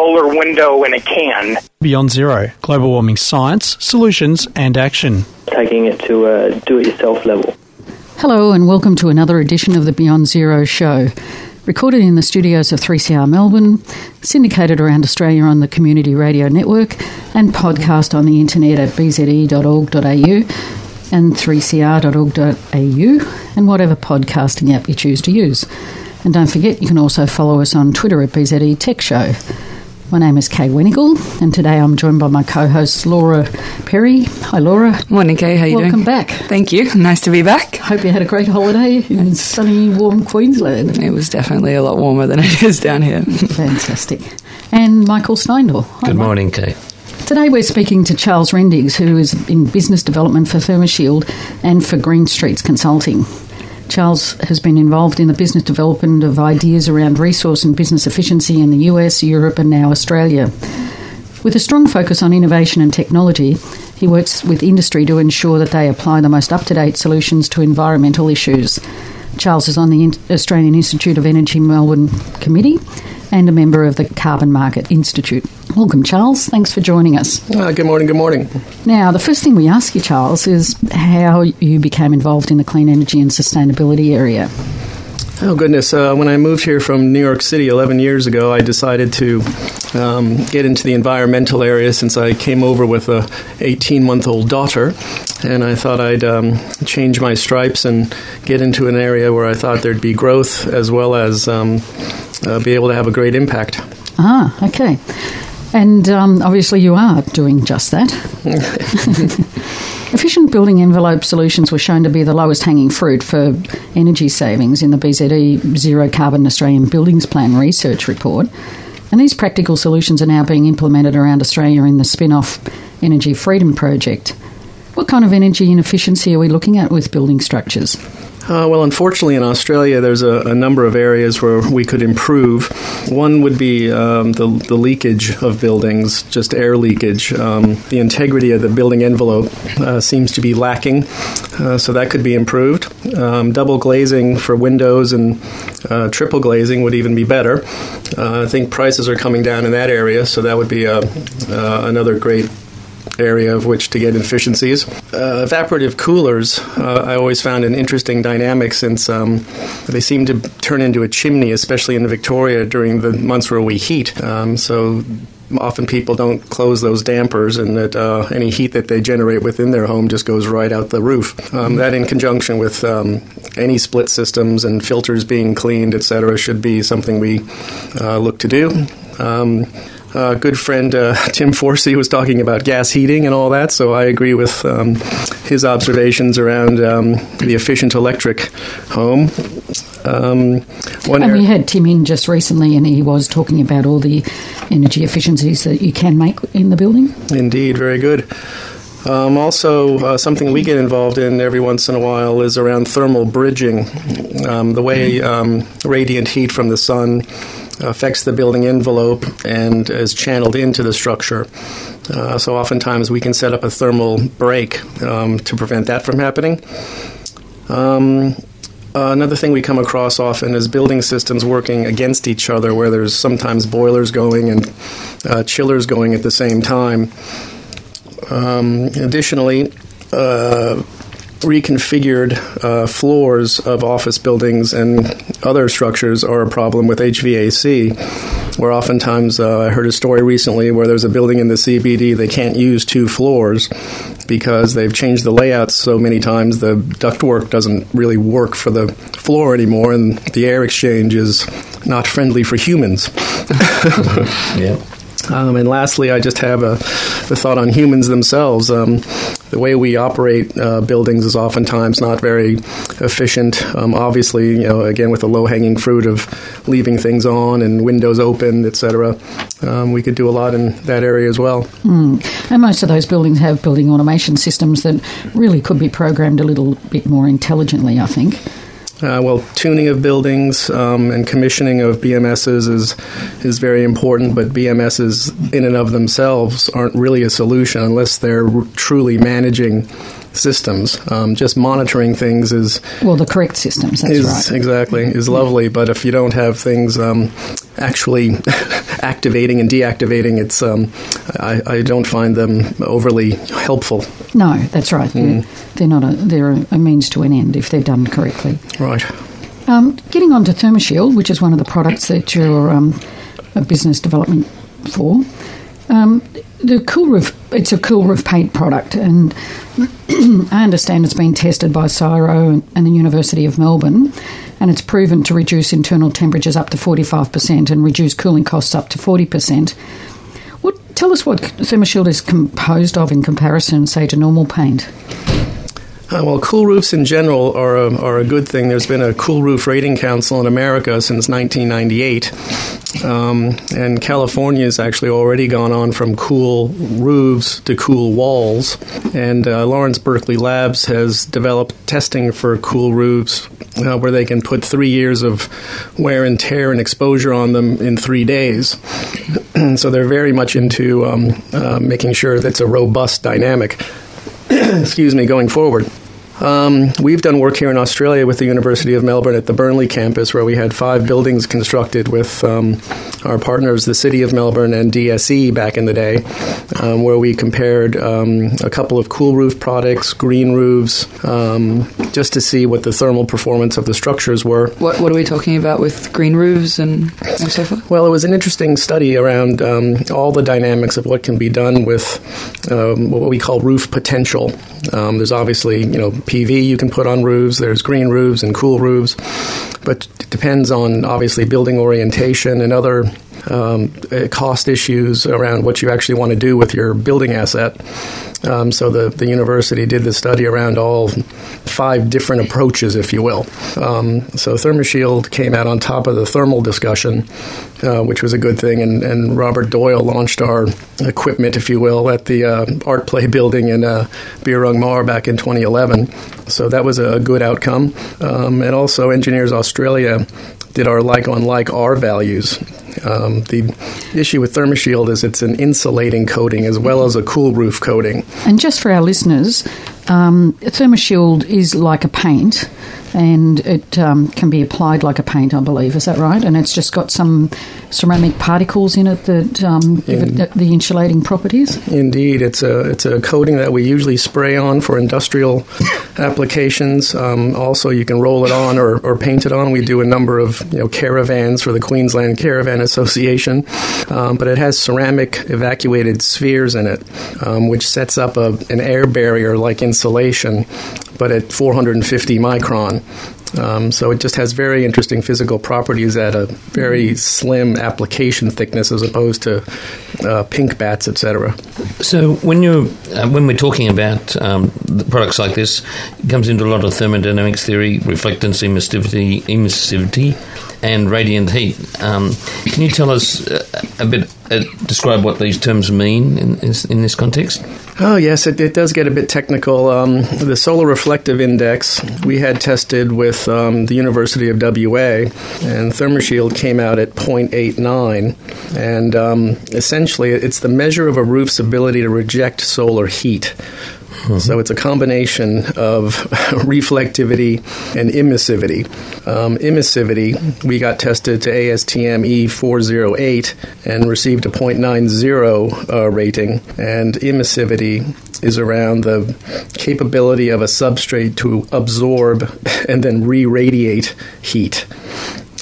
Solar window in a can. Beyond Zero Global Warming Science, Solutions and Action. Taking it to a do it yourself level. Hello, and welcome to another edition of the Beyond Zero show. Recorded in the studios of 3CR Melbourne, syndicated around Australia on the Community Radio Network, and podcast on the internet at bze.org.au and 3cr.org.au, and whatever podcasting app you choose to use. And don't forget, you can also follow us on Twitter at BZE Tech Show. My name is Kay Wenigal, and today I'm joined by my co-host Laura Perry. Hi, Laura. Morning, Kay. How are you Welcome doing? back. Thank you. Nice to be back. Hope you had a great holiday in sunny, warm Queensland. It was definitely a lot warmer than it is down here. Fantastic. And Michael Steindl. Hi, Good Mike. morning, Kay. Today we're speaking to Charles Rendigs, who is in business development for Thermoshield and for Green Streets Consulting. Charles has been involved in the business development of ideas around resource and business efficiency in the US, Europe, and now Australia. With a strong focus on innovation and technology, he works with industry to ensure that they apply the most up to date solutions to environmental issues. Charles is on the Australian Institute of Energy Melbourne Committee and a member of the Carbon Market Institute. Welcome, Charles. Thanks for joining us. Uh, good morning, good morning. Now, the first thing we ask you, Charles, is how you became involved in the clean energy and sustainability area. Oh, goodness. Uh, when I moved here from New York City 11 years ago, I decided to um, get into the environmental area since I came over with a 18 month old daughter. And I thought I'd um, change my stripes and get into an area where I thought there'd be growth as well as um, uh, be able to have a great impact. Ah, okay. And um, obviously, you are doing just that. Efficient building envelope solutions were shown to be the lowest hanging fruit for energy savings in the BZE Zero Carbon Australian Buildings Plan research report. And these practical solutions are now being implemented around Australia in the spin off Energy Freedom Project. What kind of energy inefficiency are we looking at with building structures? Uh, well, unfortunately, in Australia, there's a, a, number of areas where we could improve. One would be um, the, the, leakage of buildings, just air leakage. Um, the integrity of the building envelope uh, seems to be lacking, uh, so that could be improved. Um, double glazing for windows and uh, triple glazing would even be better. Uh, I think prices are coming down in that area, so that would be uh, another great area of which to get efficiencies. Uh, evaporative coolers, uh, I always found an interesting dynamic since um, they seem to turn into a chimney, especially in Victoria during the months where we heat. Um, so often people don't close those dampers, and that uh, any heat that they generate within their home just goes right out the roof. Um, that, in conjunction with um, any split systems and filters being cleaned, etc., should be something we uh, look to do. Um, uh, good friend uh, Tim Forcey was talking about gas heating and all that, so I agree with um, his observations around um, the efficient electric home. Um, and we had Tim in just recently, and he was talking about all the energy efficiencies that you can make in the building. Indeed, very good. Um, also, uh, something we get involved in every once in a while is around thermal bridging. Um, the way um, radiant heat from the sun affects the building envelope and is channeled into the structure. Uh, so, oftentimes, we can set up a thermal break um, to prevent that from happening. Um, another thing we come across often is building systems working against each other, where there's sometimes boilers going and uh, chillers going at the same time. Um, additionally, uh, reconfigured uh, floors of office buildings and other structures are a problem with HVAC. Where oftentimes uh, I heard a story recently where there's a building in the CBD they can't use two floors because they've changed the layouts so many times the ductwork doesn't really work for the floor anymore and the air exchange is not friendly for humans. yeah. Um, and lastly, I just have a, a thought on humans themselves. Um, the way we operate uh, buildings is oftentimes not very efficient. Um, obviously, you know, again with the low-hanging fruit of leaving things on and windows open, etc. Um, we could do a lot in that area as well. Mm. And most of those buildings have building automation systems that really could be programmed a little bit more intelligently. I think. Uh, well, tuning of buildings um, and commissioning of BMSs is is very important, but BMSs in and of themselves aren't really a solution unless they're truly managing systems. Um, just monitoring things is well the correct systems. That's is, right. Exactly is lovely, but if you don't have things um, actually activating and deactivating, it's um, I, I, don't find them overly helpful. No, that's right. Mm. They're, they're, not a they're a means to an end if they're done correctly. Right. Um, getting on to ThermoShield, which is one of the products that you're um, a business development for. Um, the cool roof, it's a cool roof paint product, and I understand it's been tested by CSIRO and the University of Melbourne, and it's proven to reduce internal temperatures up to 45% and reduce cooling costs up to 40%. What, tell us what ThermoShield is composed of in comparison, say, to normal paint. Uh, well, cool roofs in general are a, are a good thing. There's been a cool roof rating council in America since 1998. Um, and California has actually already gone on from cool roofs to cool walls. And uh, Lawrence Berkeley Labs has developed testing for cool roofs uh, where they can put three years of wear and tear and exposure on them in three days. so they're very much into um, uh, making sure that it's a robust dynamic. excuse me, going forward. Um, we've done work here in Australia with the University of Melbourne at the Burnley campus, where we had five buildings constructed with um, our partners, the City of Melbourne and DSE, back in the day, um, where we compared um, a couple of cool roof products, green roofs, um, just to see what the thermal performance of the structures were. What, what are we talking about with green roofs and, and so forth? Well, it was an interesting study around um, all the dynamics of what can be done with what we call roof potential. there's obviously, you know, PV you can put on roofs. There's green roofs and cool roofs, but it depends on obviously building orientation and other um, cost issues around what you actually want to do with your building asset. Um, so the, the university did the study around all five different approaches, if you will. Um, so ThermoShield came out on top of the thermal discussion, uh, which was a good thing, and, and, Robert Doyle launched our equipment, if you will, at the uh, Art Play building in uh, Birrarung Marr back in 2011. So that was a good outcome. Um, and also Engineers Australia did our like on like R values. Um, the issue with ThermoShield is it's an insulating coating as well as a cool roof coating. And just for our listeners, um, ThermoShield is like a paint and it um, can be applied like a paint, I believe. Is that right? And it's just got some ceramic particles in it that um, give in, it the insulating properties. Indeed, it's a it's a coating that we usually spray on for industrial applications. Um, also, you can roll it on or, or, paint it on. We do a number of you know caravans for the Queensland Caravan Association, um, but it has ceramic evacuated spheres in it, um, which sets up a, an air barrier like insulation but at 450 micron. Um, so it just has very interesting physical properties at a very slim application thickness as opposed to uh, pink batts, etc. So when you uh, when we're talking about um, products like this, it comes into a lot of thermodynamics theory, reflectance, emissivity, emissivity, and radiant heat. Um, can you tell us uh, a bit, uh, describe what these terms mean in, in, this context? Oh, yes, it, it, does get a bit technical. Um, the solar reflective index we had tested with um, the University of WA, and ThermoShield came out at 0.89. And um, essentially, it's the measure of a roof's ability to reject solar heat. Mm-hmm. So it's a combination of reflectivity and emissivity. Um, emissivity, we got tested to ASTM E408 and received a 0.90 uh, rating, and emissivity is around the capability of a substrate to absorb and then re radiate heat.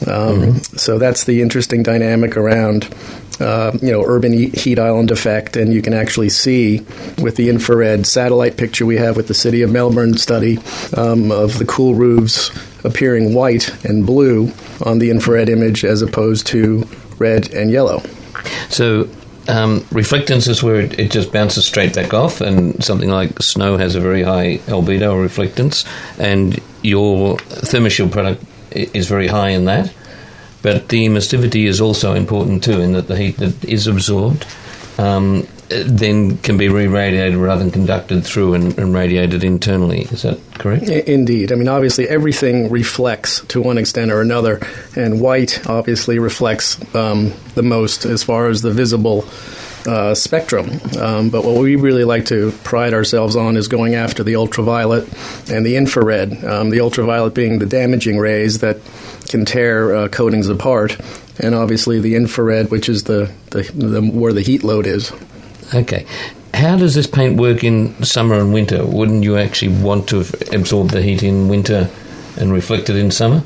Um, mm-hmm. So that's the interesting dynamic around uh, you know, urban heat island effect, and you can actually see with the infrared satellite picture we have with the City of Melbourne study um, of the cool roofs appearing white and blue on the infrared image as opposed to red and yellow. So um, reflectance is where it, it, just bounces straight back off, and something like snow has a very high albedo or reflectance, and your ThermoShield product is very high in that. But the emissivity is also important too, in that the heat that is absorbed um, then can be re-radiated rather than conducted through and, and, radiated internally. Is that correct? Indeed. I mean, obviously, everything reflects to one extent or another, and white obviously reflects um, the most as far as the visible. Uh, spectrum. Um, but what we really like to pride ourselves on is going after the ultraviolet and the infrared. Um, the ultraviolet being the damaging rays that can tear uh, coatings apart, and obviously the infrared, which is the, the, the where the heat load is. Okay. How does this paint work in summer and winter? Wouldn't you actually want to absorb the heat in winter and reflect it in summer?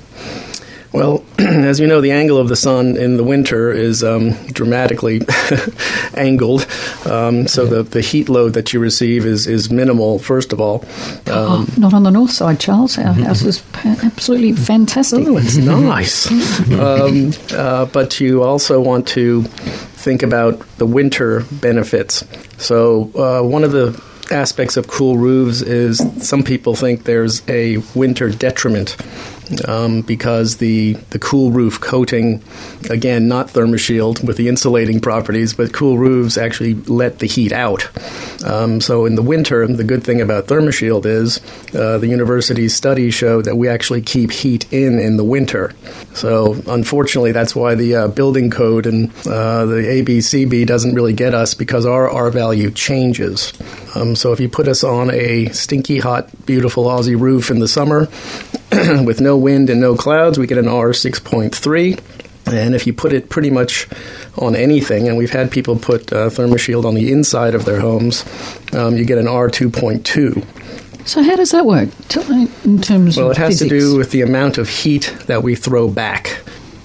Well, as you know, the angle of the sun in the winter is um, dramatically angled, um, so the, the heat load that you receive is, is minimal, first of all. Um, oh, not on the north side, Charles. Our house is absolutely fantastic. Oh, it's nice. Um, uh, but you also want to think about the winter benefits. So, uh, one of the aspects of cool roofs is some people think there's a winter detriment um, because the, the cool roof coating, again, not ThermoShield with the insulating properties, but cool roofs actually let the heat out. Um, so in the winter, the good thing about ThermoShield is uh, the university's studies show that we actually keep heat in in the winter. So unfortunately, that's why the uh, building code and uh, the ABCB doesn't really get us because our R value changes. Um, so if you put us on a stinky hot, beautiful Aussie roof in the summer with no wind and no clouds, we get an R6.3. And if you put it pretty much on anything, and we've had people put uh, ThermoShield on the inside of their homes, um, you get an R2.2. So how does that work in terms well, it has physics? to do with the amount of heat that we throw back.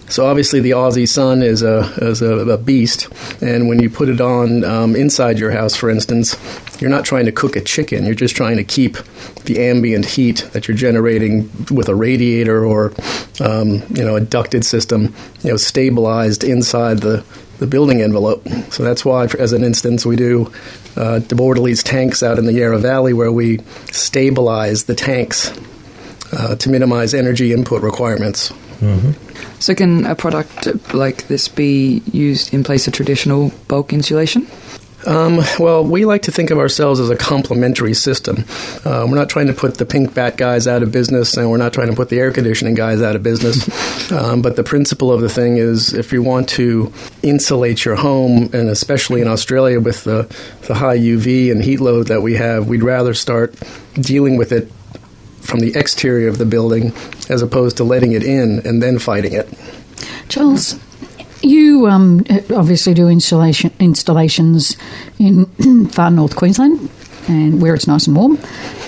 So obviously, the Aussie sun is a is a, a beast, and when you put it on um, inside your house, for instance, you're not trying to cook a chicken. You're just trying to keep the ambient heat that you're generating with a radiator or um, you know a ducted system, you know, stabilized inside the the building envelope. So that's why, as an instance, we do uh, De Bortoli's tanks out in the Yarra Valley, where we stabilize the tanks uh, to minimize energy input requirements. Mm-hmm. So, can a product like this be used in place of traditional bulk insulation? Um, well, we like to think of ourselves as a complementary system. Uh, we're not trying to put the pink batt guys out of business, and we're not trying to put the air conditioning guys out of business. um, but the principle of the thing is if you want to insulate your home, and especially in Australia with the, the high UV and heat load that we have, we'd rather start dealing with it from the exterior of the building as opposed to letting it in and then fighting it. Charles, you um, obviously do installation installations in far north Queensland and where it's nice and warm,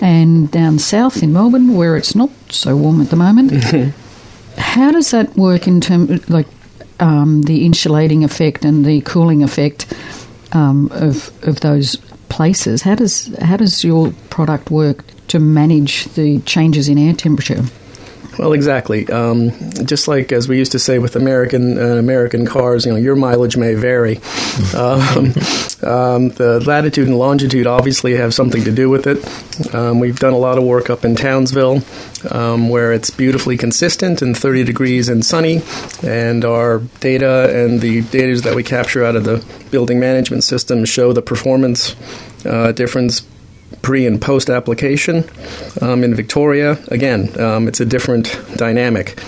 and down south in Melbourne where it's not so warm at the moment. How does that work in terms like um, the insulating effect and the cooling effect um, of of those places? How does how does your product work to manage the changes in air temperature? Well, exactly. Um, just like as we used to say with American uh, American cars, you know, your mileage may vary. Um, um, the latitude and longitude obviously have something to do with it. Um, we've done a lot of work up in Townsville, um, where it's beautifully consistent and 30 degrees and sunny, and our data and the data that we capture out of the building management system show the performance uh, difference pre and post application. Um, in Victoria, again, um, it's a different dynamic.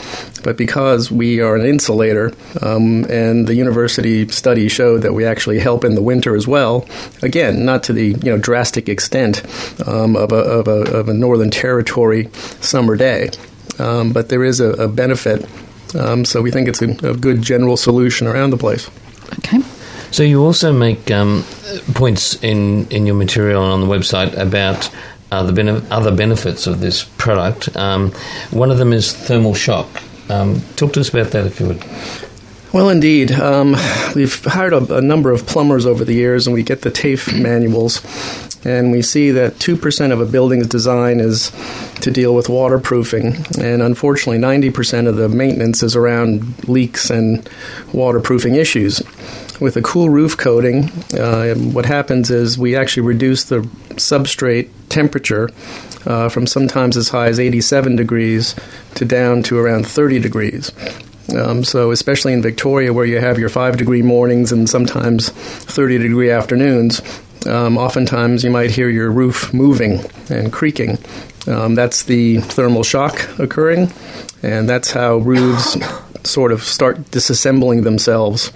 But because we are an insulator, um, and the university study showed that we actually help in the winter as well, again, not to the you know drastic extent um, of a, of, a, of, a, Northern Territory summer day, um, but there is a, a benefit. Um, so we think it's a, a good general solution around the place. Okay. So you also make um, points in, in your material and on the website about uh, the bene- other benefits of this product. Um, one of them is thermal shock. Um, talk to us about that if you would. Well, indeed. Um, we've hired a, a, number of plumbers over the years, and we get the TAFE manuals, and we see that 2% of a building's design is to deal with waterproofing, and unfortunately, 90% of the maintenance is around leaks and waterproofing issues. With a cool roof coating, uh, what happens is we actually reduce the substrate temperature uh, from sometimes as high as 87 degrees to down to around 30 degrees. Um, so, especially in Victoria, where you have your five degree mornings and sometimes 30 degree afternoons, um, oftentimes you might hear your roof moving and creaking. Um, that's the thermal shock occurring, and that's how roofs sort of start disassembling themselves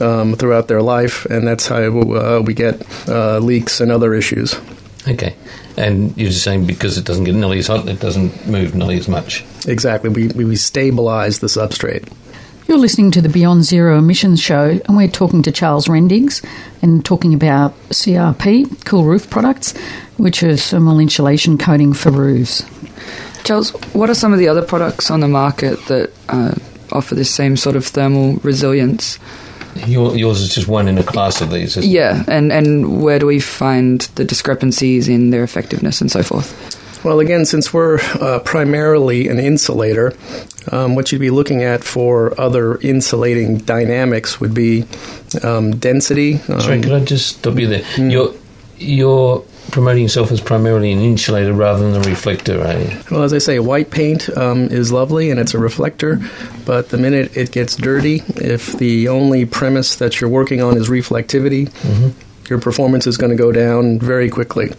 um, throughout their life, and that's how uh, we get uh, leaks and other issues. Okay. And you're just saying because it doesn't get nearly as hot, it doesn't move nearly as much. Exactly. We, we stabilize the substrate. You're listening to the Beyond Zero Emissions Show, and we're talking to Charles Rendigs and talking about CRP, Cool Roof Products, which is thermal insulation coating for roofs. Charles, what are some of the other products on the market that uh, offer this same sort of thermal resilience? Your, yours is just one in a class of these, yeah, and, and where do we find the discrepancies in their effectiveness and so forth? Well, again, since we're uh, primarily an insulator, um, what you'd be looking at for other insulating dynamics would be um, density. Um, Sorry, could I just stop you there? Mm. Your your promoting yourself as primarily an insulator rather than a reflector, eh? Well, as I say, white paint um, is lovely and it's a reflector, but the minute it gets dirty, if the only premise that you're working on is reflectivity, mm-hmm. Your performance is going to go down very quickly.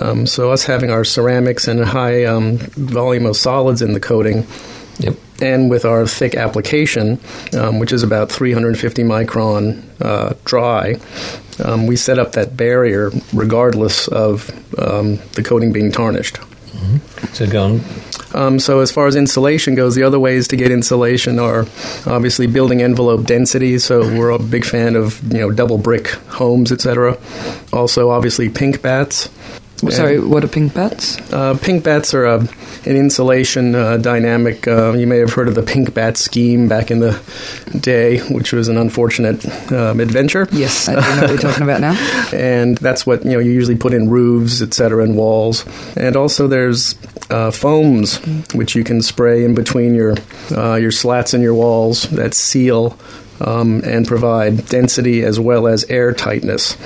Um, so, us having our ceramics and a high um, volume of solids in the coating. Yep and with our thick application, um, which is about 350 micron uh, dry, um, we set up that barrier regardless of um, the coating being tarnished. Mm-hmm. So go on. Um, so as far as insulation goes, the other ways to get insulation are obviously building envelope density. So we're a big fan of you know double brick homes, etc. Also, obviously pink batts. Sorry, what are pink batts? Uh, pink batts are a, an insulation uh, dynamic. Uh, you may have heard of the pink batt scheme back in the day, which was an unfortunate um, adventure. Yes, I know what you're talking about now. and that's what you know you usually put in roofs, etc., and walls. And also there's uh, foams which you can spray in between your uh, your slats in your walls that seal um, and provide density as well as air tightness.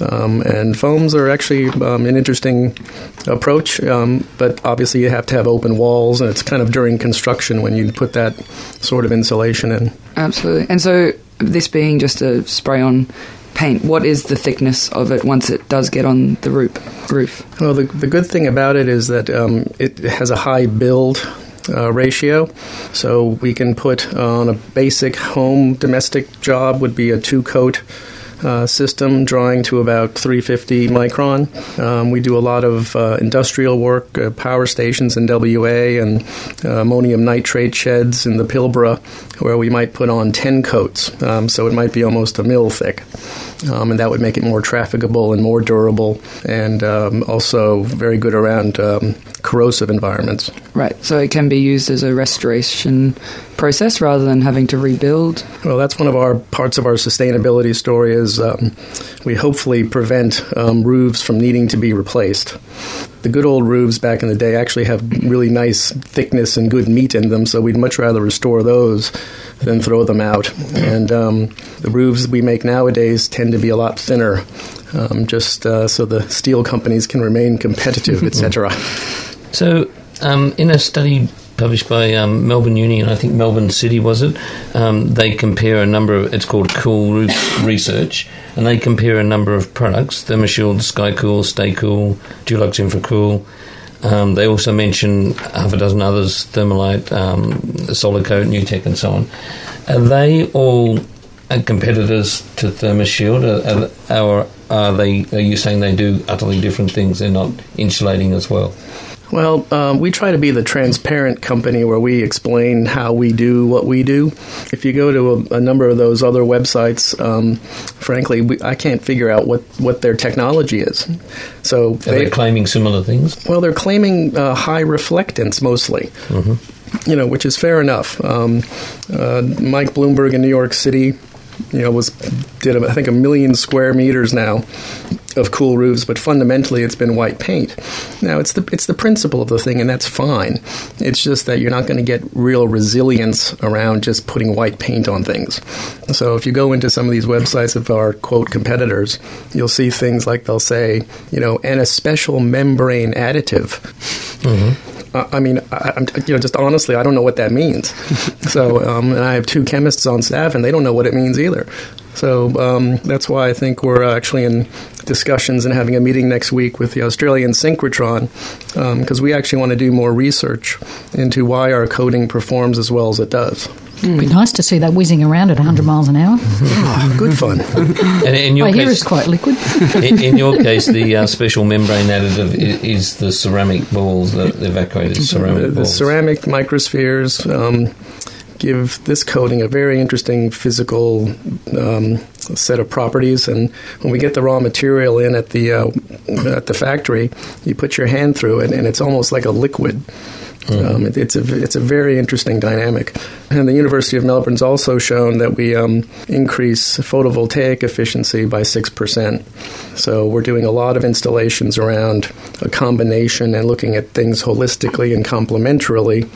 Um, and foams are actually um, an interesting approach, um, but obviously you have to have open walls, and it's kind of during construction when you put that sort of insulation in. Absolutely. And so, this being just a spray on paint, what is the thickness of it once it does get on the roof? roof? Well, the, the good thing about it is that um, it has a high build uh, ratio. So we can put on a basic home domestic job would be a two coat uh, system, drawing to about 350 micron. Um, we do a lot of uh, industrial work, uh, power stations in WA, and uh, ammonium nitrate sheds in the Pilbara, where we might put on 10 coats. Um, so it might be almost a mill thick. Um, and that would make it more trafficable and more durable, and um, also very good around um, corrosive environments. Right. So it can be used as a restoration process rather than having to rebuild. Well, that's one of our parts of our sustainability story. Is um, we hopefully prevent um, roofs from needing to be replaced. The good old roofs back in the day actually have really nice thickness and good meat in them, so we'd much rather restore those than throw them out. And um, the roofs we make nowadays tend to be a lot thinner, um, just uh, so the steel companies can remain competitive, etc. So, um, in a study published by um, Melbourne Uni and I think Melbourne City was it. Um, they compare a number of it's called Cool Roof Research, and they compare a number of products: ThermoShield, Skycool, Stay Cool, Dulux Infracool. Um, they also mention half a dozen others: Thermalite, um, Solarcoat, NewTek, and so on. Are they all competitors to ThermoShield, or are they? Are you saying they do utterly different things? They're not insulating as well. Well, um, we try to be the transparent company where we explain how we do what we do. If you go to a, a number of those other websites, um, frankly, we, I can't figure out what, what their technology is. So Are they, claiming similar things? Well, they're claiming uh, high reflectance mostly. Mm-hmm. You know, which is fair enough. Um, uh, Mike Bloomberg in New York City you know was did I think a million square meters now of cool roofs, but fundamentally it's been white paint. Now it's the it's the principle of the thing, and that's fine. It's just that you're not going to get real resilience around just putting white paint on things. So if you go into some of these websites of our quote competitors, you'll see things like they'll say, you know, and a special membrane additive. Mm-hmm. I mean, I, you know, just honestly, I don't know what that means. so, um, and I have two chemists on staff, and they don't know what it means either. So um, that's why I think we're actually in discussions and having a meeting next week with the Australian synchrotron because um, we actually want to do more research into why our coating performs as well as it does. It'd be nice to see that whizzing around at 100 miles an hour. oh, good fun. and in your I case, hear it's quite liquid. in, in, your case, the uh, special membrane additive is, is, the ceramic balls, the, the evacuated ceramic the, the balls. ceramic microspheres. Um, give this coating a very interesting physical um, set of properties. And when we get the raw material in at the uh, at the factory, you put your hand through it, and it's almost like a liquid. Mm-hmm. Um, it, it's a it's a very interesting dynamic, and the University of Melbourne's also shown that we um, increase photovoltaic efficiency by six percent. So we're doing a lot of installations around a combination and looking at things holistically and complementarily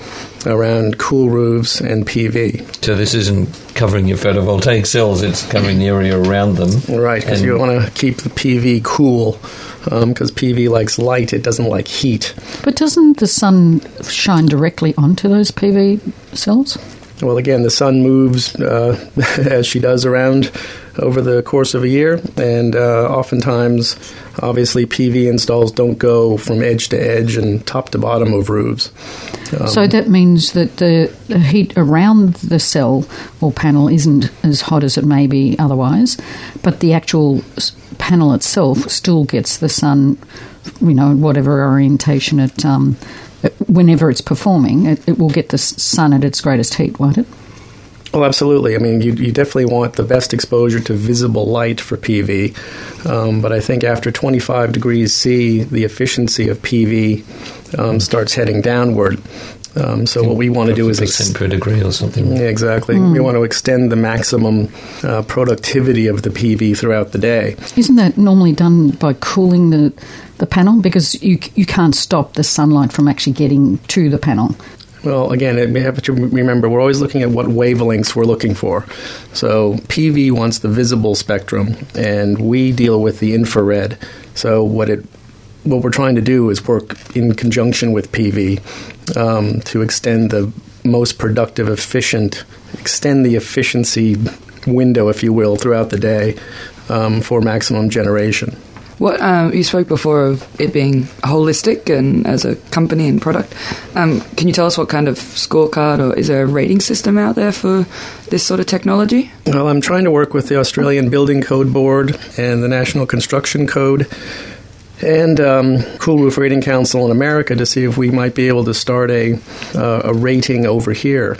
around cool roofs and PV. So this isn't covering your photovoltaic cells; it's covering the area around them. Right, because you want to keep the PV cool because um, PV likes light, it doesn't like heat. But doesn't the sun shine directly onto those PV cells? Well, again, the sun moves uh, as she does around over the course of a year, and uh, oftentimes, obviously, PV installs don't go from edge to edge and top to bottom of roofs. Um, so that means that the, the, heat around the cell or panel isn't as hot as it may be otherwise, but the actual panel itself still gets the sun, you know, whatever orientation it. Um, whenever it's performing, it, it will get the sun at its greatest heat, won't it? Well, absolutely. I mean, you, you definitely want the best exposure to visible light for PV, um, but I think after 25 degrees C, the efficiency of PV um, starts heading downward. Um, so what we want to do is ex- per degree or something. Yeah, exactly. Mm. We want to extend the maximum uh, productivity of the PV throughout the day. Isn't that normally done by cooling the the panel because you you can't stop the sunlight from actually getting to the panel? Well, again, it, we have to remember we're always looking at what wavelengths we're looking for. So PV wants the visible spectrum, and we deal with the infrared. So what it what we're trying to do is work in conjunction with PV um, to extend the most productive, efficient, extend the efficiency window, if you will, throughout the day um, for maximum generation. What um, you spoke before of it being holistic and as a company and product. Um, can you tell us what kind of scorecard or is there a rating system out there for this sort of technology? Well, I'm trying to work with the Australian Building Code Board and the National Construction Code and um, Cool Roof Rating Council in America to see if we might be able to start a uh, a rating over here.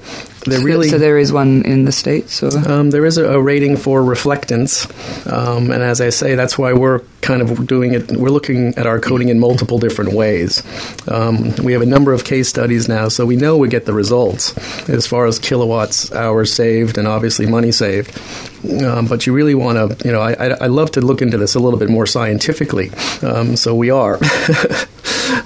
They're really, so there is one in the states. Um, there is a, a, rating for reflectance, um, and as I say, that's why we're kind of doing it. We're looking at our coating in multiple different ways. Um, we have a number of case studies now, so we know we get the results as far as kilowatts hours saved and obviously money saved. Um, but you really want to, you know, I, I, I, love to look into this a little bit more scientifically. Um, so we are.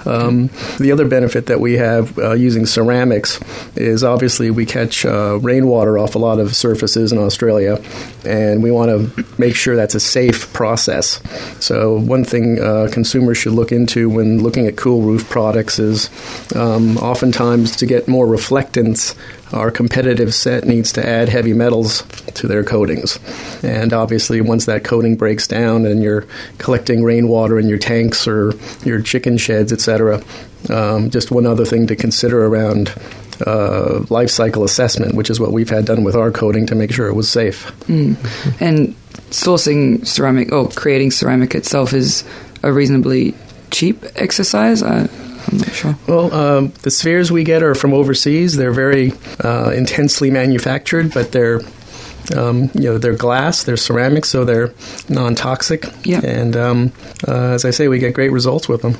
Um, the other benefit that we have uh, using ceramics is obviously we catch uh, rainwater off a lot of surfaces in Australia, and we want to make sure that's a safe process. So, one thing uh, consumers should look into when looking at cool roof products is um, oftentimes to get more reflectance our competitive set needs to add heavy metals to their coatings. And obviously, once that coating breaks down and you're collecting rainwater in your tanks or your chicken sheds, etc., um, just one other thing to consider around uh, life cycle assessment, which is what we've had done with our coating to make sure it was safe. Mm. And sourcing ceramic or creating ceramic itself is a reasonably cheap exercise. I'm not sure. Well, um, the spheres we get are from overseas. They're very uh, intensely manufactured, but they're um, you know they're glass, they're ceramic, so they're non-toxic. Yeah. And um, uh, as I say, we get great results with them.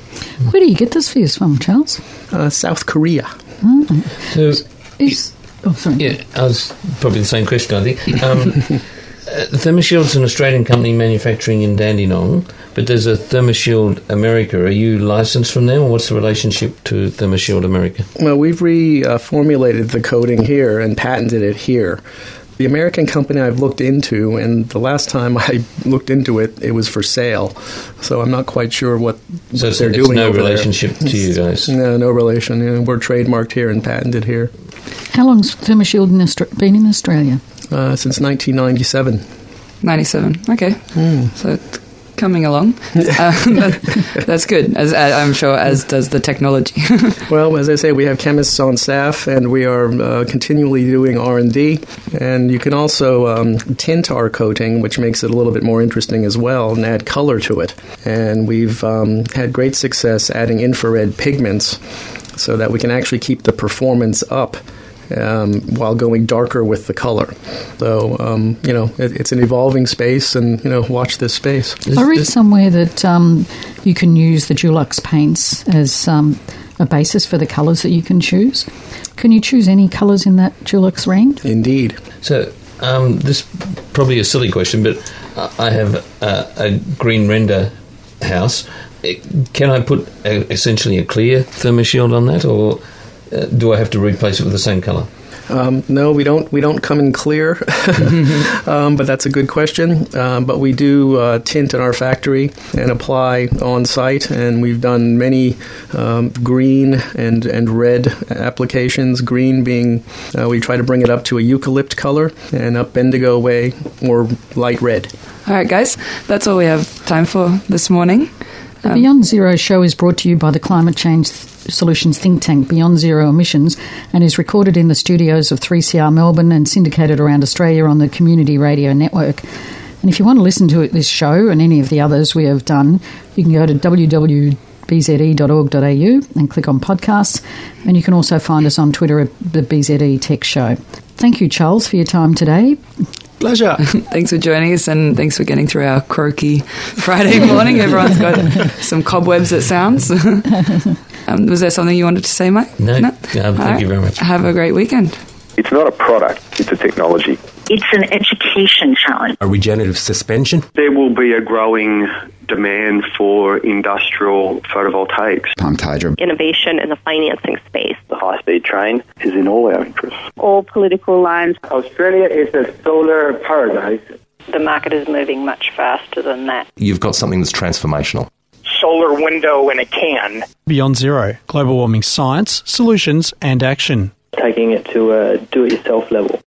Where do you get the spheres from, Charles? Uh, South Korea. Mm. So, Is, oh, sorry. Yeah, I was probably the same question. I think. Um, uh, Thermoshield's an Australian company manufacturing in Dandenong, but there's a Thermoshield America. Are you licensed from them, or what's the relationship to Thermoshield America? Well, we've reformulated the coating here and patented it here. The American company I've looked into, and the last time I looked into it, it was for sale. So I'm not quite sure what, So what they're it's doing. no over there. relationship to you guys. No, no relation. You know, we're trademarked here and patented here How long's Thermoshield in Austra- been in Australia? uh, since 1997. 97. Okay. So it's coming along. uh, that, that's good, as uh, I'm sure, as does the technology. Well, as I say, we have chemists on staff, and we are uh, continually doing R and D. And you can also um, tint our coating, which makes it a little bit more interesting as well, and add color to it. And we've um, had great success adding infrared pigments, so that we can actually keep the performance up. Um, while going darker with the color, so um, you know it, it's an evolving space, and you know watch this space. I read somewhere that um, you can use the Dulux paints as um, a basis for the colours that you can choose. Can you choose any colours in that Dulux range? Indeed. So, um, this probably a silly question, but I have a, a green render house. Can I put a, essentially a clear thermoshield on that, or uh, do I have to replace it with the same colour? Um, no, we don't. We don't come in clear, um, but that's a good question. Um, but we do uh, tint in our factory and apply on site, and we've done many um, green and and red applications. Green being uh, we try to bring it up to a eucalypt color, and up Bendigo way or light red. all right, guys, that's all we have time for this morning. The um, Beyond Zero show is brought to you by the Climate Change Solutions think tank Beyond Zero Emissions and is recorded in the studios of 3CR Melbourne and syndicated around Australia on the Community Radio Network. And if you want to listen to it, this show and any of the others we have done, you can go to www.bze.org.au and click on podcasts. And you can also find us on Twitter at the BZE Tech Show. Thank you, Charles, for your time today. Pleasure. thanks for joining us and thanks for getting through our croaky Friday morning. Everyone's got some cobwebs, it sounds. um, was there something you wanted to say, Mike? No, No? uh, thank All right. you very much. Have a great weekend. It's not a product, it's a technology. It's an education challenge. A regenerative suspension. There will be a growing demand for industrial photovoltaics. Pumped hydro. Innovation in the financing space. The high speed train is in all our interests. All political lines. Australia is a solar paradise. The market is moving much faster than that. You've got something that's transformational. Solar window in a can. Beyond Zero Global Warming Science, Solutions and Action. Taking it to a do it yourself level.